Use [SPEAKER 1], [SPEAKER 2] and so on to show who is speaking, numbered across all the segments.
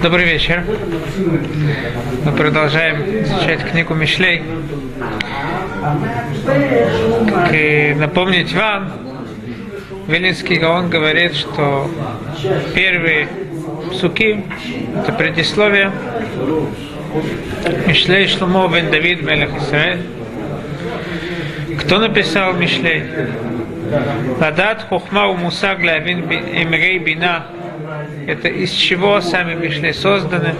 [SPEAKER 1] Добрый вечер. Мы продолжаем изучать книгу Мишлей. Как напомнить вам, Вилинский Гаон говорит, что первые суки – это предисловие Мишлей Шлумо бен Давид Мелех Исраэль. Кто написал Мишлей? Ладат Хухма у Муса Главин Эмрей Бина это из чего сами Мишлей созданы.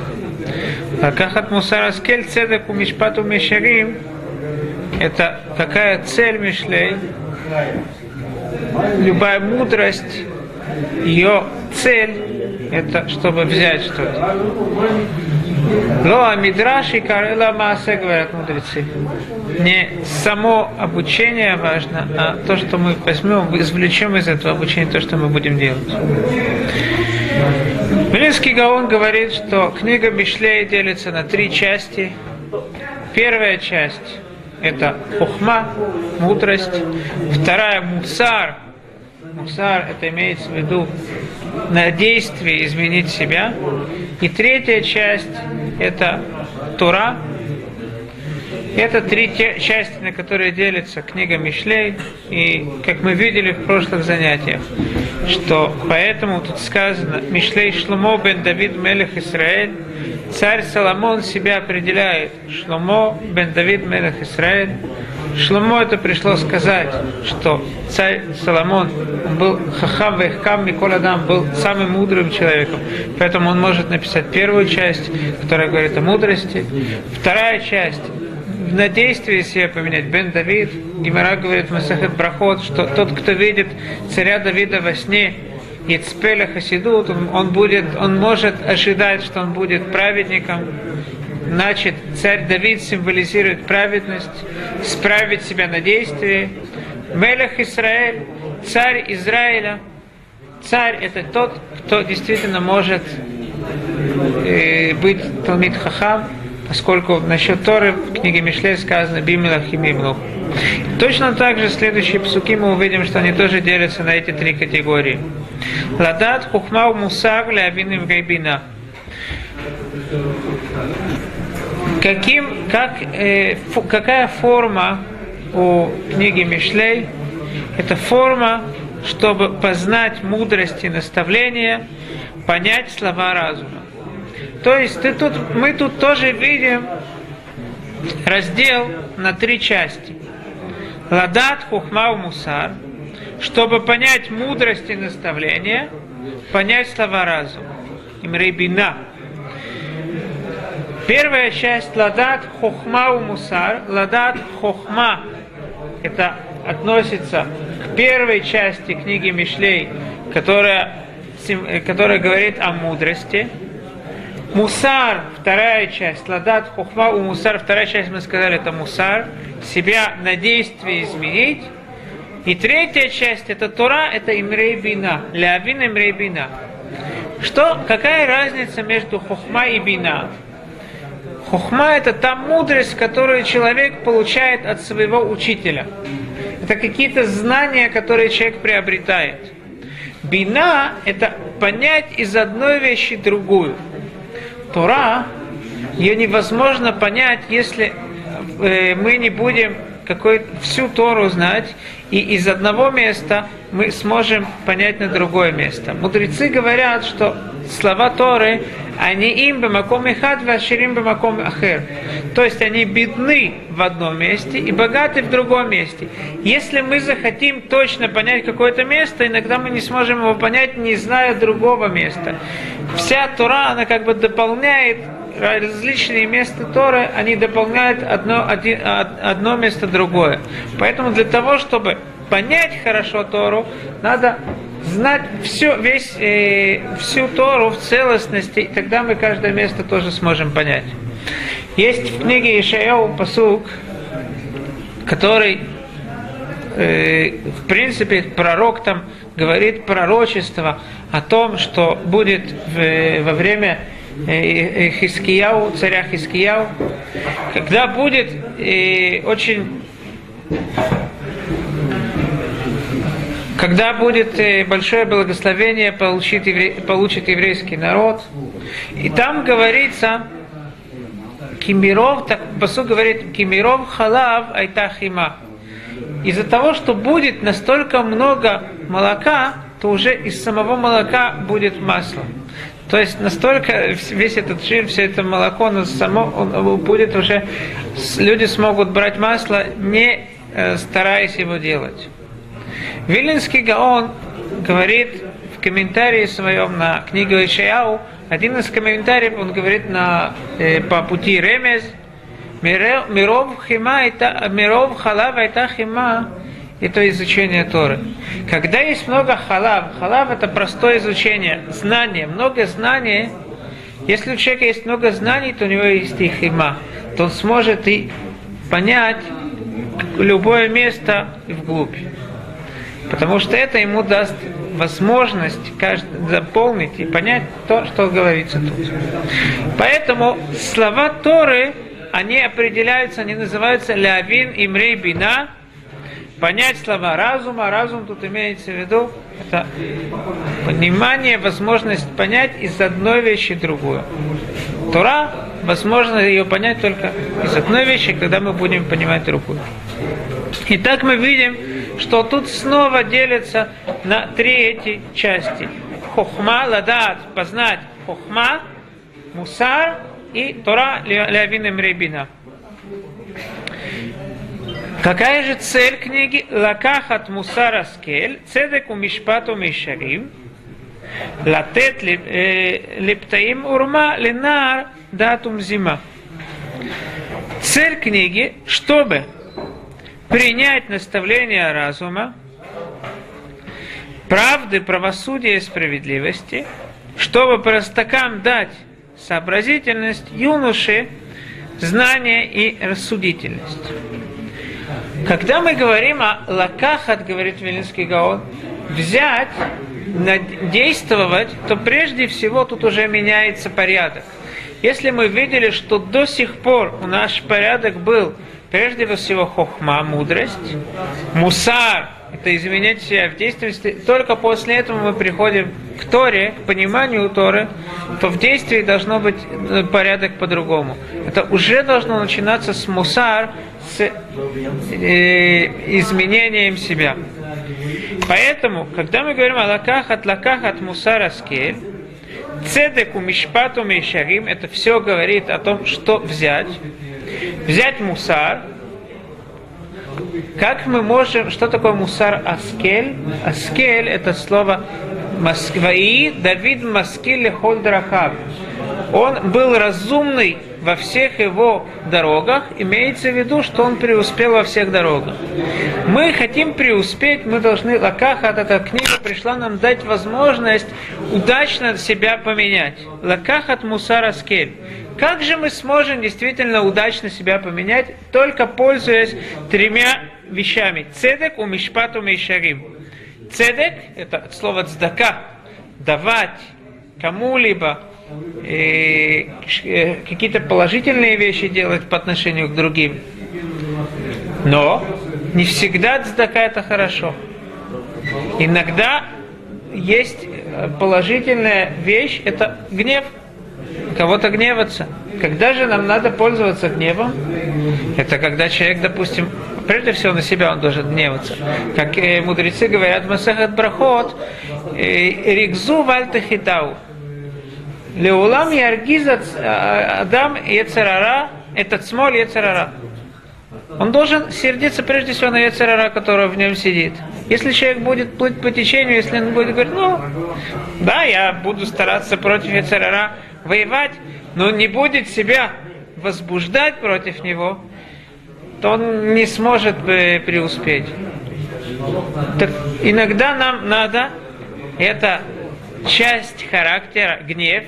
[SPEAKER 1] Лакахат Мусара Скель Цедек у Мишпату Мишарим это какая цель Мишлей? Любая мудрость, ее цель это чтобы взять что-то. Лоа Мидраши Карела Маасе, говорят мудрецы. Не само обучение важно, а то, что мы возьмем, извлечем из этого обучения, то, что мы будем делать. Велинский Гаон говорит, что книга Мишлей делится на три части. Первая часть – это хухма, мудрость. Вторая – мусар. Мусар – это имеется в виду на действие изменить себя. И третья часть – это Тура. Это три части, на которые делится книга Мишлей. И, как мы видели в прошлых занятиях, что поэтому тут сказано Мишлей Шломо бен Давид Мелех Исраэль, царь Соломон себя определяет Шломо бен Давид Мелех Исраэль. Шломо это пришло сказать, что царь Соломон был хахам вехкам Микол Адам, был самым мудрым человеком, поэтому он может написать первую часть, которая говорит о мудрости, вторая часть на действие себе поменять. Бен Давид, Гимара говорит в Масахет Брахот, что тот, кто видит царя Давида во сне, Ицпеля Хасидут, он, он, будет, он может ожидать, что он будет праведником. Значит, царь Давид символизирует праведность, справить себя на действие. Мелех Израиль, царь Израиля. Царь это тот, кто действительно может э, быть Талмит Хахам, поскольку насчет Торы в книге Мишле сказано «Бимилах и Мимлух». Точно так же следующие псуки мы увидим, что они тоже делятся на эти три категории. Ладат, Хухмау, Мусар, Леавин Гайбина. Каким, как, э, фу, какая форма у книги Мишлей? Это форма, чтобы познать мудрость и наставления, понять слова разума. То есть ты тут, мы тут тоже видим раздел на три части. Ладат, хухма, мусар. Чтобы понять мудрость и наставление, понять слова разума. Имрейбина. Первая часть ладат хохма мусар. Ладат хохма. Это относится к первой части книги Мишлей, которая, которая говорит о мудрости. Мусар, вторая часть, ладат хухма у мусар, вторая часть, мы сказали, это мусар, себя на действие изменить. И третья часть, это Тора, это имрей бина, лявин имрей бина. Что, какая разница между хухма и бина? Хухма – это та мудрость, которую человек получает от своего учителя. Это какие-то знания, которые человек приобретает. Бина – это понять из одной вещи другую – Тора, ее невозможно понять, если э, мы не будем какой всю Тору знать, и из одного места мы сможем понять на другое место. Мудрецы говорят, что слова Торы, они им бемаком ихад, ваширим бемаком ахер. То есть они бедны в одном месте и богаты в другом месте. Если мы захотим точно понять какое-то место, иногда мы не сможем его понять, не зная другого места. Вся Тора, она как бы дополняет различные места Торы, они дополняют одно, один, одно место другое. Поэтому для того, чтобы понять хорошо Тору, надо знать все, весь, э, всю Тору в целостности, и тогда мы каждое место тоже сможем понять. Есть в книге Ишаяу посук, который, э, в принципе, пророк там говорит пророчество о том, что будет в, во время Хискияу, царя Хискияу, когда будет э, очень когда будет э, большое благословение, получит, евре... получит еврейский народ. И там говорится, Кимиров, так Басу говорит, Кимиров халав айтахима. Из-за того, что будет настолько много молока, то уже из самого молока будет масло. То есть настолько весь этот жир, все это молоко, оно само он будет уже, люди смогут брать масло, не э, стараясь его делать. Вилинский Гаон говорит в комментарии своем на книгу Ишаяу, один из комментариев, он говорит на, э, по пути Ремез, Миров хима, миров халав это хима, это изучение Торы. Когда есть много халав, халав это простое изучение, знание, много знаний, если у человека есть много знаний, то у него есть и хима, то он сможет и понять любое место вглубь. Потому что это ему даст возможность заполнить и понять то, что говорится тут. Поэтому слова Торы, они определяются, они называются лявин имрей бина, понять слова разума. Разум тут имеется в виду, это понимание, возможность понять из одной вещи другую. Тора, возможно ее понять только из одной вещи, когда мы будем понимать другую. Итак, мы видим, что тут снова делится на три эти части. Хохма, ладат, познать хохма, мусар и Тора лявин ребина. Какая же цель книги? Лакахат мусара скель, цедек у мишпату мишарим, латет лептаим урма ленар датум зима. Цель книги, чтобы принять наставление разума, правды, правосудия и справедливости, чтобы простакам дать сообразительность, юноше знание и рассудительность. Когда мы говорим о лакахат, говорит Вилинский Гаон, взять, действовать, то прежде всего тут уже меняется порядок. Если мы видели, что до сих пор у наш порядок был Прежде всего хохма, мудрость. Мусар, это изменять себя в действии. Только после этого мы приходим к Торе, к пониманию Торы, то в действии должно быть э, порядок по-другому. Это уже должно начинаться с мусар, с э, изменением себя. Поэтому, когда мы говорим о лаках от лаках от мусара скель, цедеку мишпату мишарим, это все говорит о том, что взять взять мусар, как мы можем, что такое мусар аскель? Аскель это слово Москваи, Давид Маскиль Хольдрахав. Он был разумный во всех его дорогах, имеется в виду, что он преуспел во всех дорогах. Мы хотим преуспеть, мы должны, Лакахат, эта книга пришла нам дать возможность удачно себя поменять. Лакахат Мусар Скель. Как же мы сможем действительно удачно себя поменять, только пользуясь тремя вещами. Цедек у мишпату мишарим. Цедек – это слово цдака, давать кому-либо, э, э, какие-то положительные вещи делать по отношению к другим. Но не всегда цдака это хорошо. Иногда есть положительная вещь, это гнев – кого-то гневаться. Когда же нам надо пользоваться гневом? Это когда человек, допустим, прежде всего на себя он должен гневаться. Как э, мудрецы говорят, Масахат Брахот, э, Ригзу Вальтахитау. Леулам Яргиз Адам Ецарара, этот смоль Ецарара. Он должен сердиться прежде всего на Ецарара, который в нем сидит. Если человек будет плыть по течению, если он будет говорить, ну, да, я буду стараться против Ецарара, воевать, но не будет себя возбуждать против него, то он не сможет преуспеть. Так иногда нам надо, это часть характера, гнев,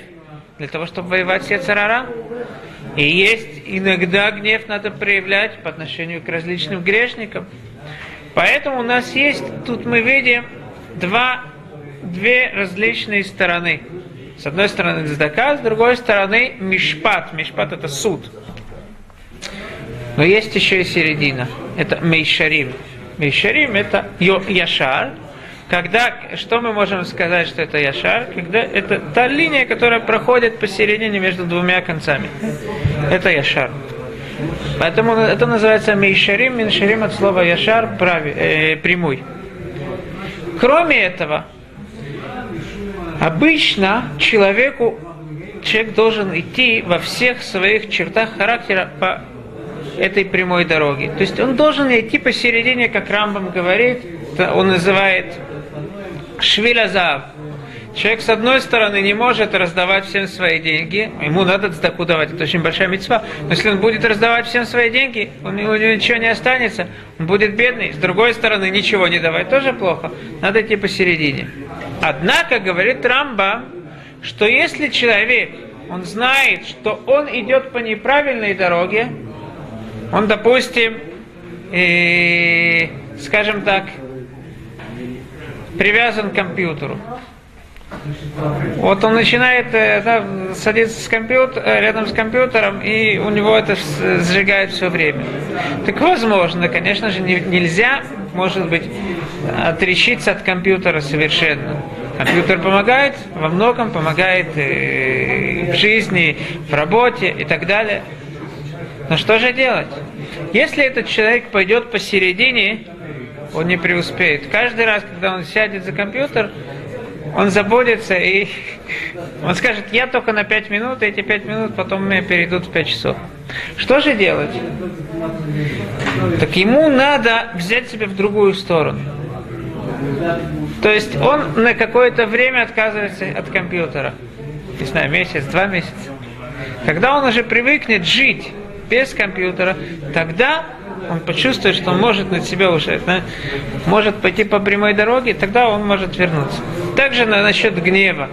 [SPEAKER 1] для того, чтобы воевать с Яцерара. И есть иногда гнев надо проявлять по отношению к различным грешникам. Поэтому у нас есть, тут мы видим два, две различные стороны. С одной стороны цдака, с другой стороны мишпат. Мишпат это суд. Но есть еще и середина. Это мейшарим. Мейшарим это яшар, когда, что мы можем сказать, что это Яшар? Когда это та линия, которая проходит посередине между двумя концами. Это Яшар. Поэтому это называется Мейшарим, Миншарим от слова Яшар, прави, э, прямой. Кроме этого, обычно человеку, человек должен идти во всех своих чертах характера по этой прямой дороге. То есть он должен идти посередине, как Рамбам говорит, он называет Швиля Зав. Человек, с одной стороны, не может раздавать всем свои деньги, ему надо цдаку давать, это очень большая мецва, но если он будет раздавать всем свои деньги, у него ничего не останется, он будет бедный. С другой стороны, ничего не давать тоже плохо, надо идти посередине. Однако, говорит Рамба, что если человек, он знает, что он идет по неправильной дороге, он, допустим, э, скажем так, привязан к компьютеру. Вот он начинает э, да, садиться с компьютер, э, рядом с компьютером, и у него это сжигает все время. Так возможно, конечно же, не, нельзя, может быть, отречиться от компьютера совершенно. Компьютер помогает, во многом помогает э, в жизни, в работе и так далее. Но что же делать? Если этот человек пойдет посередине, он не преуспеет. Каждый раз, когда он сядет за компьютер, он заботится и он скажет, я только на 5 минут, эти 5 минут потом мне перейдут в 5 часов. Что же делать? Так ему надо взять себя в другую сторону. То есть он на какое-то время отказывается от компьютера. Не знаю, месяц, два месяца. Когда он уже привыкнет жить без компьютера, тогда он почувствует, что он может на себя уже, да, может пойти по прямой дороге, тогда он может вернуться. Также на, насчет гнева.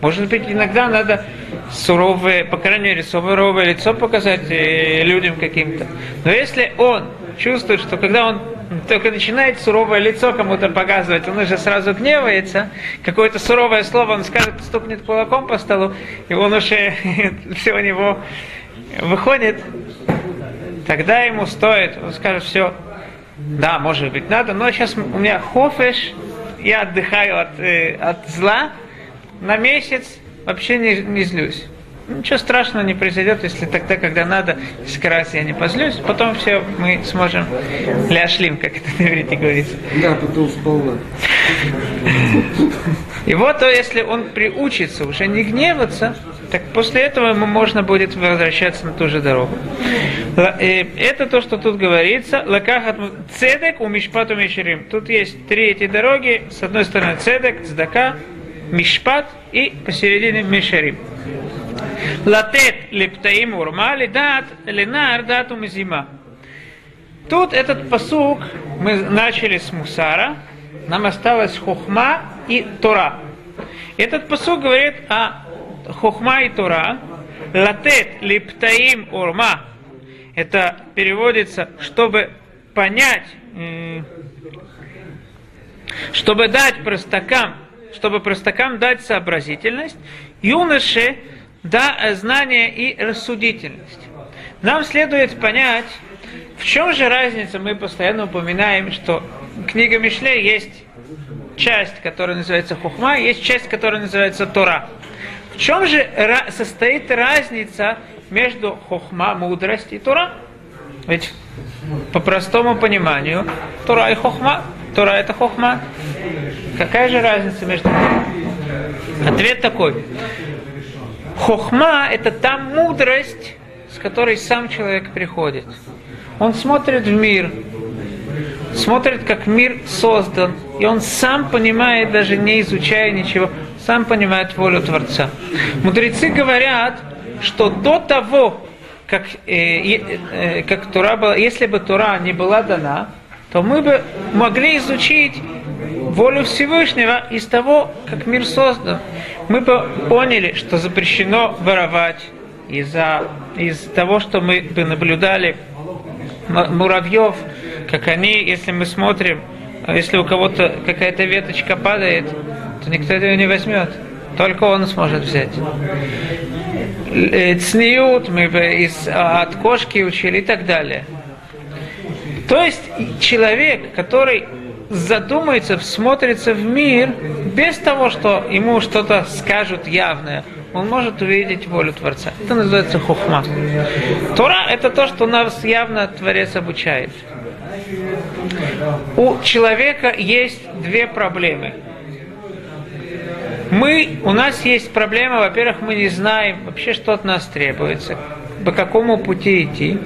[SPEAKER 1] Может быть, иногда надо суровое, по крайней мере, суровое лицо показать э, людям каким-то. Но если он чувствует, что когда он только начинает суровое лицо кому-то показывать, он уже сразу гневается, какое-то суровое слово он скажет, стукнет кулаком по столу, и он уже все у него выходит, тогда ему стоит, он скажет, все, да, может быть, надо, но сейчас у меня хофеш, я отдыхаю от, э, от зла на месяц, вообще не, не злюсь. Ничего страшного не произойдет, если тогда, когда надо, раз я не позлюсь, потом все мы сможем ляшлим, как это на иврите говорится.
[SPEAKER 2] Да, потом сполна.
[SPEAKER 1] И вот, то если он приучится уже не гневаться, так после этого ему можно будет возвращаться на ту же дорогу. Э, это то, что тут говорится. Лакахат цедек у мишпату мишерим. Тут есть три эти дороги. С одной стороны цедек, цдака, мишпат и посередине мишерим. Латет лептаим урма лидат ленар дату мизима. Тут этот посук мы начали с мусара, нам осталось хохма и тора. Этот посук говорит о хохма и Тора, латет липтаим урма, это переводится, чтобы понять, чтобы дать простакам, чтобы простакам дать сообразительность, юноше да знание и рассудительность. Нам следует понять, в чем же разница, мы постоянно упоминаем, что книга Мишле есть часть, которая называется Хухма, есть часть, которая называется Тора. В чем же состоит разница между хохма, мудрость и Тура? Ведь по простому пониманию Тура и хохма. Тура это хохма. Какая же разница между ними? Ответ такой. Хохма это та мудрость, с которой сам человек приходит. Он смотрит в мир, смотрит, как мир создан, и он сам понимает, даже не изучая ничего, сам понимает волю Творца. Мудрецы говорят, что до того, как, э, э, как Тура была, если бы Тура не была дана, то мы бы могли изучить волю Всевышнего из того, как мир создан. Мы бы поняли, что запрещено воровать из-за из того, что мы бы наблюдали муравьев, как они, если мы смотрим, если у кого-то какая-то веточка падает, то никто этого не возьмет. Только он сможет взять. Э, цниют мы из, а, от кошки учили и так далее. То есть человек, который задумается, всмотрится в мир без того, что ему что-то скажут явное, он может увидеть волю Творца. Это называется хухма. Тора – это то, что нас явно Творец обучает. У человека есть две проблемы. Мы, у нас есть проблема, во-первых, мы не знаем вообще, что от нас требуется, по какому пути идти.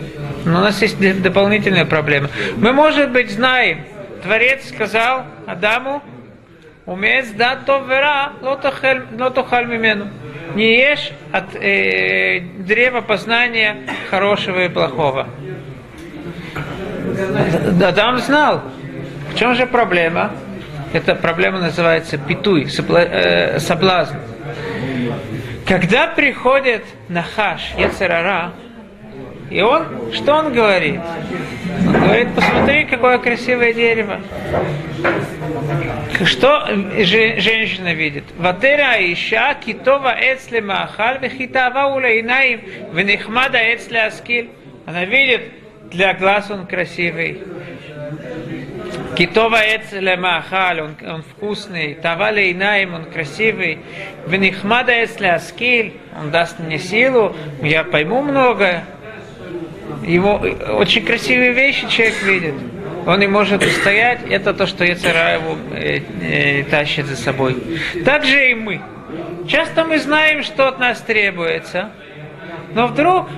[SPEAKER 1] Но у нас есть дополнительная проблема. Мы, может быть, знаем, Творец сказал Адаму, умеет дать то вера, лотохаль мимену. Не ешь от э, древа познания хорошего и плохого. Адам знал. В чем же проблема? Эта проблема называется питуй, э, соблазн. Когда приходит Нахаш, Яцерара, и он, что он говорит? Он говорит, посмотри, какое красивое дерево. Что женщина видит? Ватера Иша, китова эцле махаль, вехитава улейнаим, венихмада эцле аскиль. Она видит, для глаз он красивый. Китова эцле махаль, он, он вкусный. Тава лейнаим, он красивый. Венихмада эцле аскиль, он даст мне силу, я пойму многое. Ему очень красивые вещи человек видит. Он не может устоять, это то, что Яцера его э, э, тащит за собой. Так же и мы. Часто мы знаем, что от нас требуется, но вдруг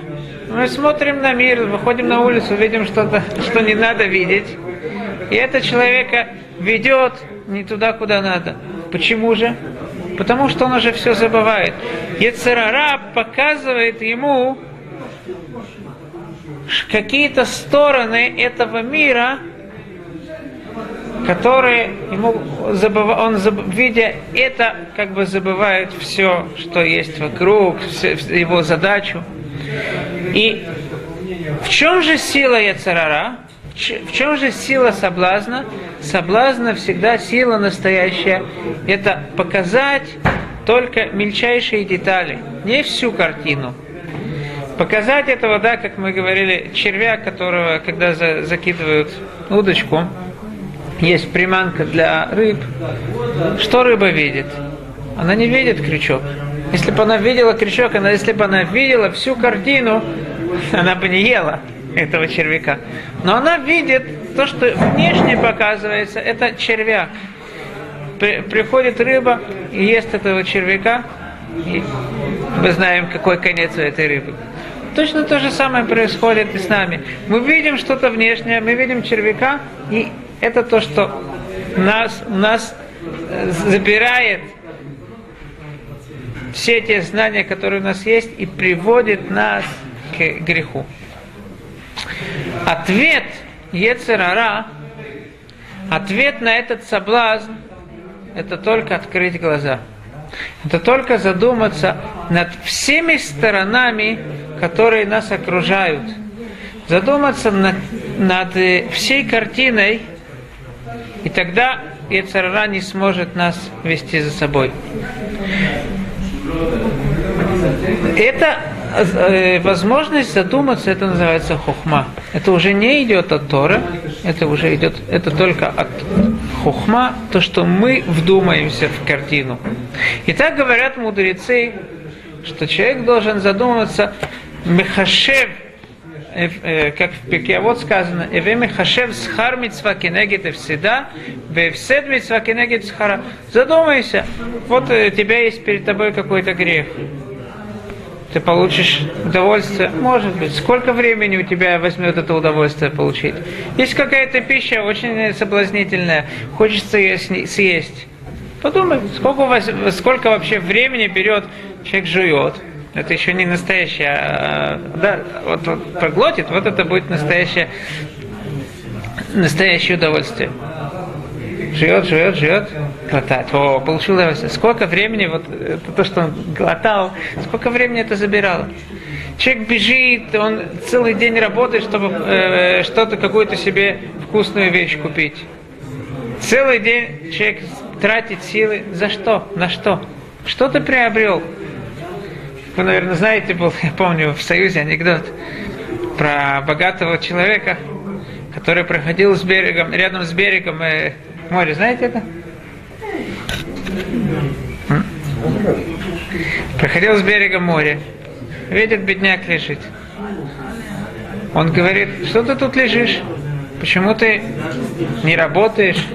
[SPEAKER 1] мы смотрим на мир, выходим на улицу, видим что-то, что не надо видеть, и это человека ведет не туда, куда надо. Почему же? Потому что он уже все забывает. Ецерара показывает ему, какие-то стороны этого мира, которые ему забыв... он видя это, как бы забывает все, что есть вокруг, все, его задачу. И в чем же сила Яцерара? В чем же сила соблазна? Соблазна всегда сила настоящая. Это показать только мельчайшие детали, не всю картину – Показать этого, да, как мы говорили, червя, которого, когда за, закидывают удочку, есть приманка для рыб. Что рыба видит? Она не видит крючок. Если бы она видела крючок, она, если бы она видела всю картину, она бы не ела этого червяка. Но она видит то, что внешне показывается, это червяк. При, приходит рыба и ест этого червяка, и мы знаем, какой конец у этой рыбы. Точно то же самое происходит и с нами. Мы видим что-то внешнее, мы видим червяка, и это то, что нас, нас э, забирает все те знания, которые у нас есть, и приводит нас к греху. Ответ Ецерара, ответ на этот соблазн, это только открыть глаза. Это только задуматься над всеми сторонами которые нас окружают, задуматься над, над э, всей картиной, и тогда Ецарара не сможет нас вести за собой. Это э, возможность задуматься, это называется хухма. Это уже не идет от Тора, это уже идет, это только от хухма, то, что мы вдумаемся в картину. И так говорят мудрецы, что человек должен задумываться, Мехашев, как в Пекиавод сказано, Эве Мехашев схар митцва кенегет всегда, вевсед митцва кенегет схара. Задумайся, вот у тебя есть перед тобой какой-то грех. Ты получишь удовольствие, может быть. Сколько времени у тебя возьмет это удовольствие получить? Есть какая-то пища очень соблазнительная, хочется ее съесть. Подумай, сколько, сколько вообще времени берет человек жует, это еще не настоящее, а, да, вот, вот проглотит, вот это будет настоящее, настоящее удовольствие. Живет, живет, живет, глотает. О, получил удовольствие. Сколько времени, вот это то, что он глотал, сколько времени это забирало. Человек бежит, он целый день работает, чтобы э, что-то, какую-то себе вкусную вещь купить. Целый день человек тратит силы. За что? На что? Что ты приобрел? Вы, наверное, знаете, был, я помню, в Союзе анекдот про богатого человека, который проходил с берегом, рядом с берегом, и море, знаете это? Проходил с берега моря. Видит, бедняк лежит. Он говорит, что ты тут лежишь? Почему ты не работаешь?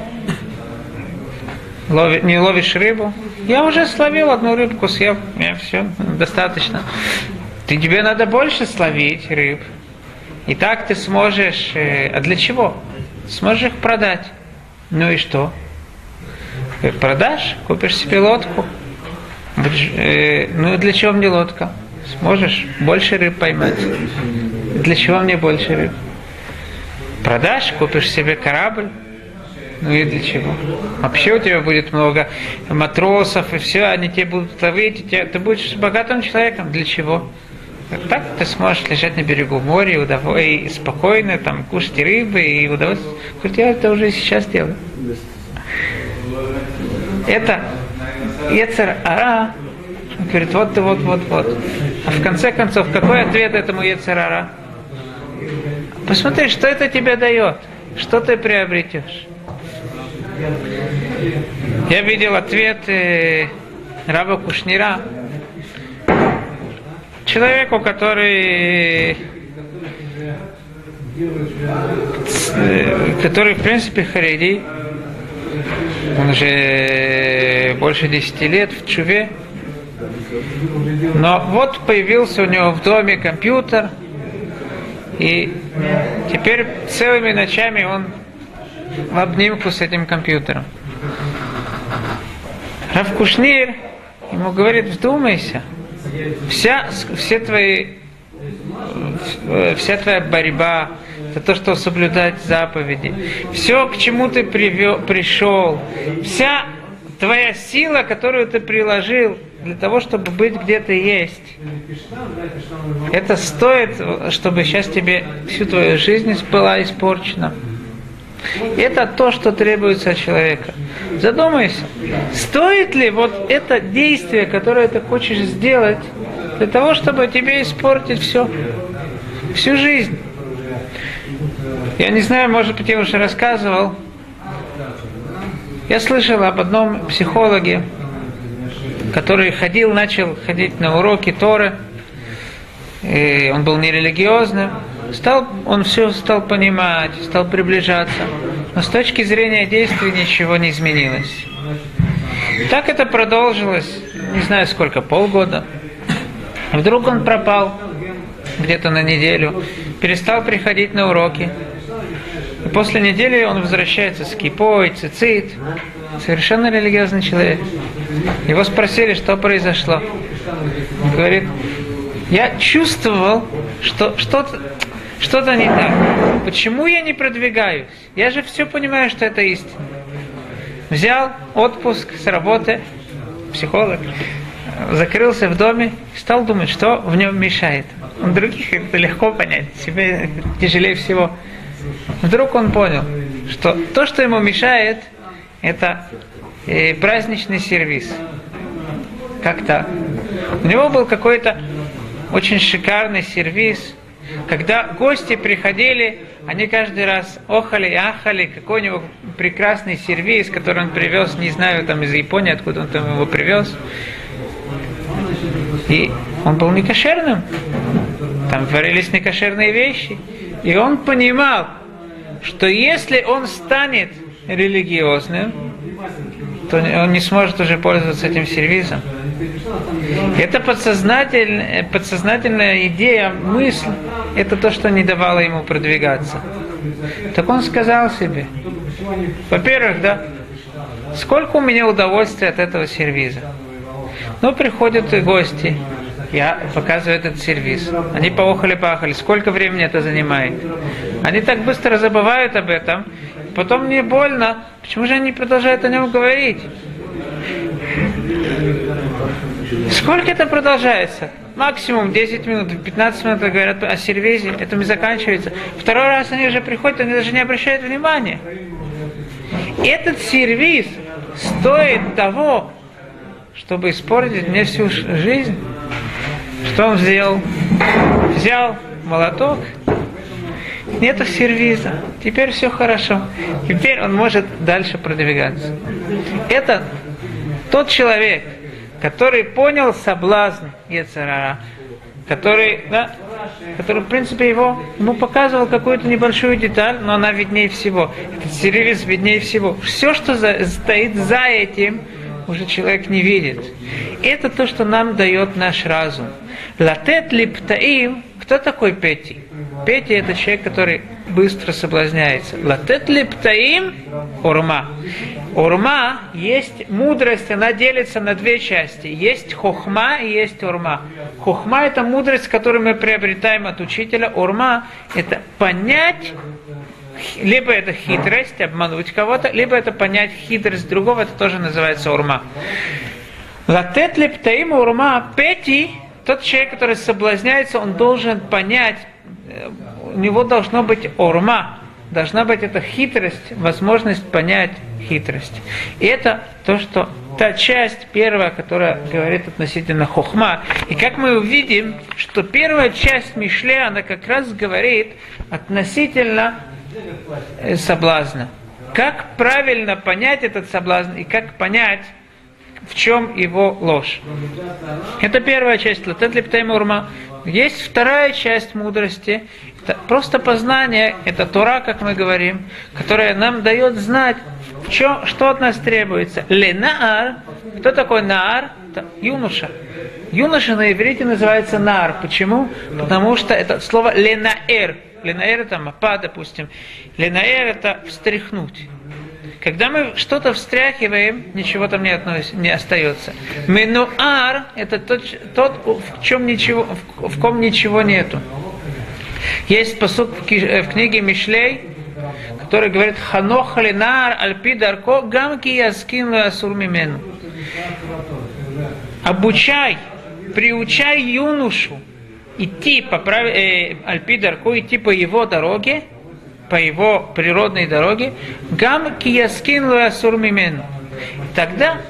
[SPEAKER 1] Лови, не ловишь рыбу? Я уже словил одну рыбку, съел. Я все, достаточно. Ты, тебе надо больше словить рыб. И так ты сможешь... Э, а для чего? Сможешь их продать. Ну и что? Э, продашь, купишь себе лодку. Э, ну и для чего мне лодка? Сможешь больше рыб поймать. Для чего мне больше рыб? Продашь, купишь себе корабль. Ну и для чего? Вообще у тебя будет много матросов, и все, они тебе будут ловить, и тебе, ты будешь богатым человеком. Для чего? Так ты сможешь лежать на берегу моря и, удов... и спокойно там кушать рыбы и удовольствие. Говорит, я это уже сейчас делаю. Это Ецер Ара говорит, вот ты, вот, вот, вот. А в конце концов, какой ответ этому Ецер Ара? Посмотри, что это тебе дает, что ты приобретешь. Я видел ответ э, Раба Кушнира, человеку, который который, в принципе, хариди, он уже больше 10 лет в Чуве, но вот появился у него в доме компьютер, и теперь целыми ночами он в обнимку с этим компьютером. Равкушнир ему говорит, вдумайся, вся, все твои, вся твоя борьба, за то, что соблюдать заповеди, все, к чему ты привел, пришел, вся твоя сила, которую ты приложил для того, чтобы быть где то есть, это стоит, чтобы сейчас тебе всю твою жизнь была испорчена. Это то, что требуется от человека. Задумайся, стоит ли вот это действие, которое ты хочешь сделать, для того, чтобы тебе испортить все, всю жизнь. Я не знаю, может быть, я уже рассказывал. Я слышал об одном психологе, который ходил, начал ходить на уроки Торы. И он был нерелигиозным. Стал, он все стал понимать, стал приближаться. Но с точки зрения действий ничего не изменилось. Так это продолжилось, не знаю сколько, полгода. Вдруг он пропал где-то на неделю, перестал приходить на уроки. И после недели он возвращается с кипой, цицит, совершенно религиозный человек. Его спросили, что произошло. Он говорит, я чувствовал, что что-то что-то не так. Почему я не продвигаюсь? Я же все понимаю, что это истина. Взял отпуск с работы, психолог, закрылся в доме, стал думать, что в нем мешает. У других это легко понять, себе тяжелее всего. Вдруг он понял, что то, что ему мешает, это э, праздничный сервис. Как так? У него был какой-то очень шикарный сервис, когда гости приходили, они каждый раз охали и ахали, какой у него прекрасный сервис, который он привез, не знаю, там из Японии, откуда он там его привез. И он был некошерным. Там творились некошерные вещи. И он понимал, что если он станет религиозным, то он не сможет уже пользоваться этим сервисом. Это подсознательная, подсознательная идея, мысль, это то, что не давало ему продвигаться. Так он сказал себе, во-первых, да, сколько у меня удовольствия от этого сервиза. Ну, приходят и гости, я показываю этот сервис. Они поохали-пахали. Сколько времени это занимает? Они так быстро забывают об этом. Потом мне больно. Почему же они продолжают о нем говорить? Сколько это продолжается? Максимум 10 минут, 15 минут говорят о сервизе, это не заканчивается. Второй раз они уже приходят, они даже не обращают внимания. Этот сервис стоит того, чтобы испортить мне всю жизнь. Что он сделал? Взял молоток нету сервиза, теперь все хорошо. Теперь он может дальше продвигаться. Это тот человек, который понял соблазн Ецарара, который, да, который, в принципе, его, ему показывал какую-то небольшую деталь, но она виднее всего. Этот сервис виднее всего. Все, что за, стоит за этим, уже человек не видит. Это то, что нам дает наш разум. Латет липтаим, кто такой Пети? Пети это человек, который быстро соблазняется. Латет липтаим урма. Урма есть мудрость, она делится на две части. Есть хохма и есть урма. Хохма это мудрость, которую мы приобретаем от учителя. Урма это понять либо это хитрость, обмануть кого-то, либо это понять хитрость другого, это тоже называется урма. Латет лептаим урма пети, тот человек, который соблазняется, он должен понять, э, у него должно быть урма, должна быть эта хитрость, возможность понять хитрость. И это то, что та часть первая, которая говорит относительно хохма. И как мы увидим, что первая часть Мишле, она как раз говорит относительно Э, соблазна. Как правильно понять этот соблазн и как понять, в чем его ложь. Это первая часть Латет Лептаймурма. Есть вторая часть мудрости. Это просто познание, это Тура, как мы говорим, которая нам дает знать, чем, что от нас требуется. Ленаар. Кто такой Наар? Это юноша. Юноша на иврите называется Наар. Почему? Потому что это слово Ленаэр Ленаэр это мапа, допустим. Ленаэр это встряхнуть. Когда мы что-то встряхиваем, ничего там не, относится, не остается. Менуар – это тот, тот в, чем ничего, в, в ком ничего нету. Есть посуд в, в книге Мишлей, который говорит «Ханох ленар альпи дарко гамки яскин асур мимену». Обучай, приучай юношу идти по прав... э, Альпидарку, идти по его дороге, по его природной дороге, гам кияскин луасур мимен. Тогда,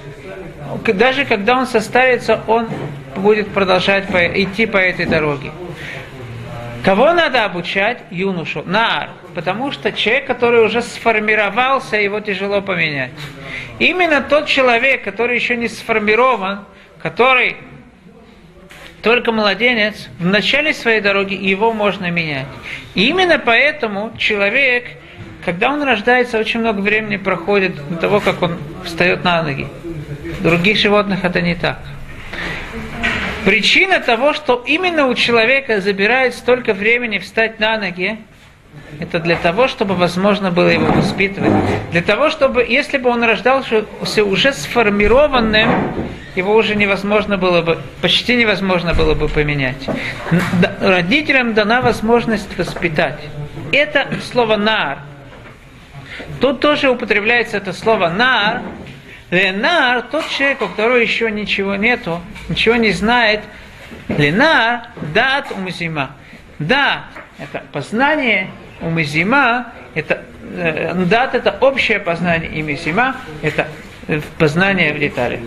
[SPEAKER 1] даже когда он состарится, он будет продолжать по, идти по этой дороге. Кого надо обучать? Юношу, нар. Потому что человек, который уже сформировался, его тяжело поменять. Именно тот человек, который еще не сформирован, который только младенец в начале своей дороги его можно менять. И именно поэтому человек, когда он рождается, очень много времени проходит до того, как он встает на ноги. Других животных это не так. Причина того, что именно у человека забирает столько времени встать на ноги, это для того, чтобы возможно было его воспитывать. Для того, чтобы, если бы он рождался уже сформированным, его уже невозможно было бы, почти невозможно было бы поменять. Родителям дана возможность воспитать. Это слово «нар». Тут тоже употребляется это слово «нар». Ленар, тот человек, у которого еще ничего нету, ничего не знает. Ленар, дат умзима. Да, это познание умзима, это э, дат это общее познание, и мизима это познание в деталях.